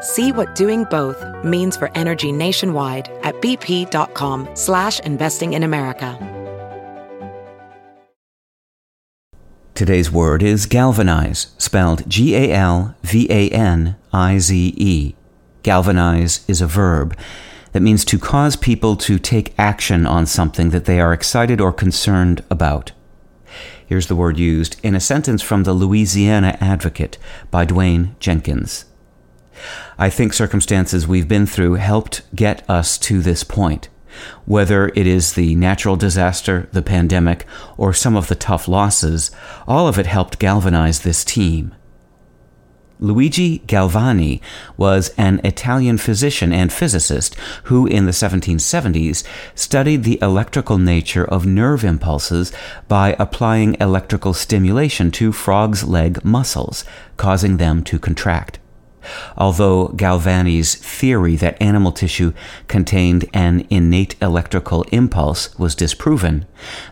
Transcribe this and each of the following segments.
See what doing both means for energy nationwide at bp.com slash investing in America. Today's word is galvanize, spelled G-A-L-V-A-N-I-Z-E. Galvanize is a verb that means to cause people to take action on something that they are excited or concerned about. Here's the word used in a sentence from the Louisiana Advocate by Dwayne Jenkins. I think circumstances we've been through helped get us to this point. Whether it is the natural disaster, the pandemic, or some of the tough losses, all of it helped galvanize this team. Luigi Galvani was an Italian physician and physicist who, in the 1770s, studied the electrical nature of nerve impulses by applying electrical stimulation to frogs' leg muscles, causing them to contract. Although Galvani's theory that animal tissue contained an innate electrical impulse was disproven,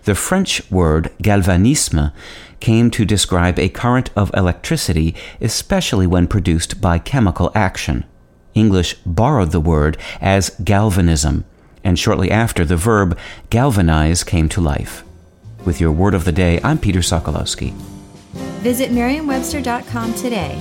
the French word galvanisme came to describe a current of electricity, especially when produced by chemical action. English borrowed the word as galvanism, and shortly after, the verb galvanize came to life. With your word of the day, I'm Peter Sokolowski. Visit Merriam-Webster.com today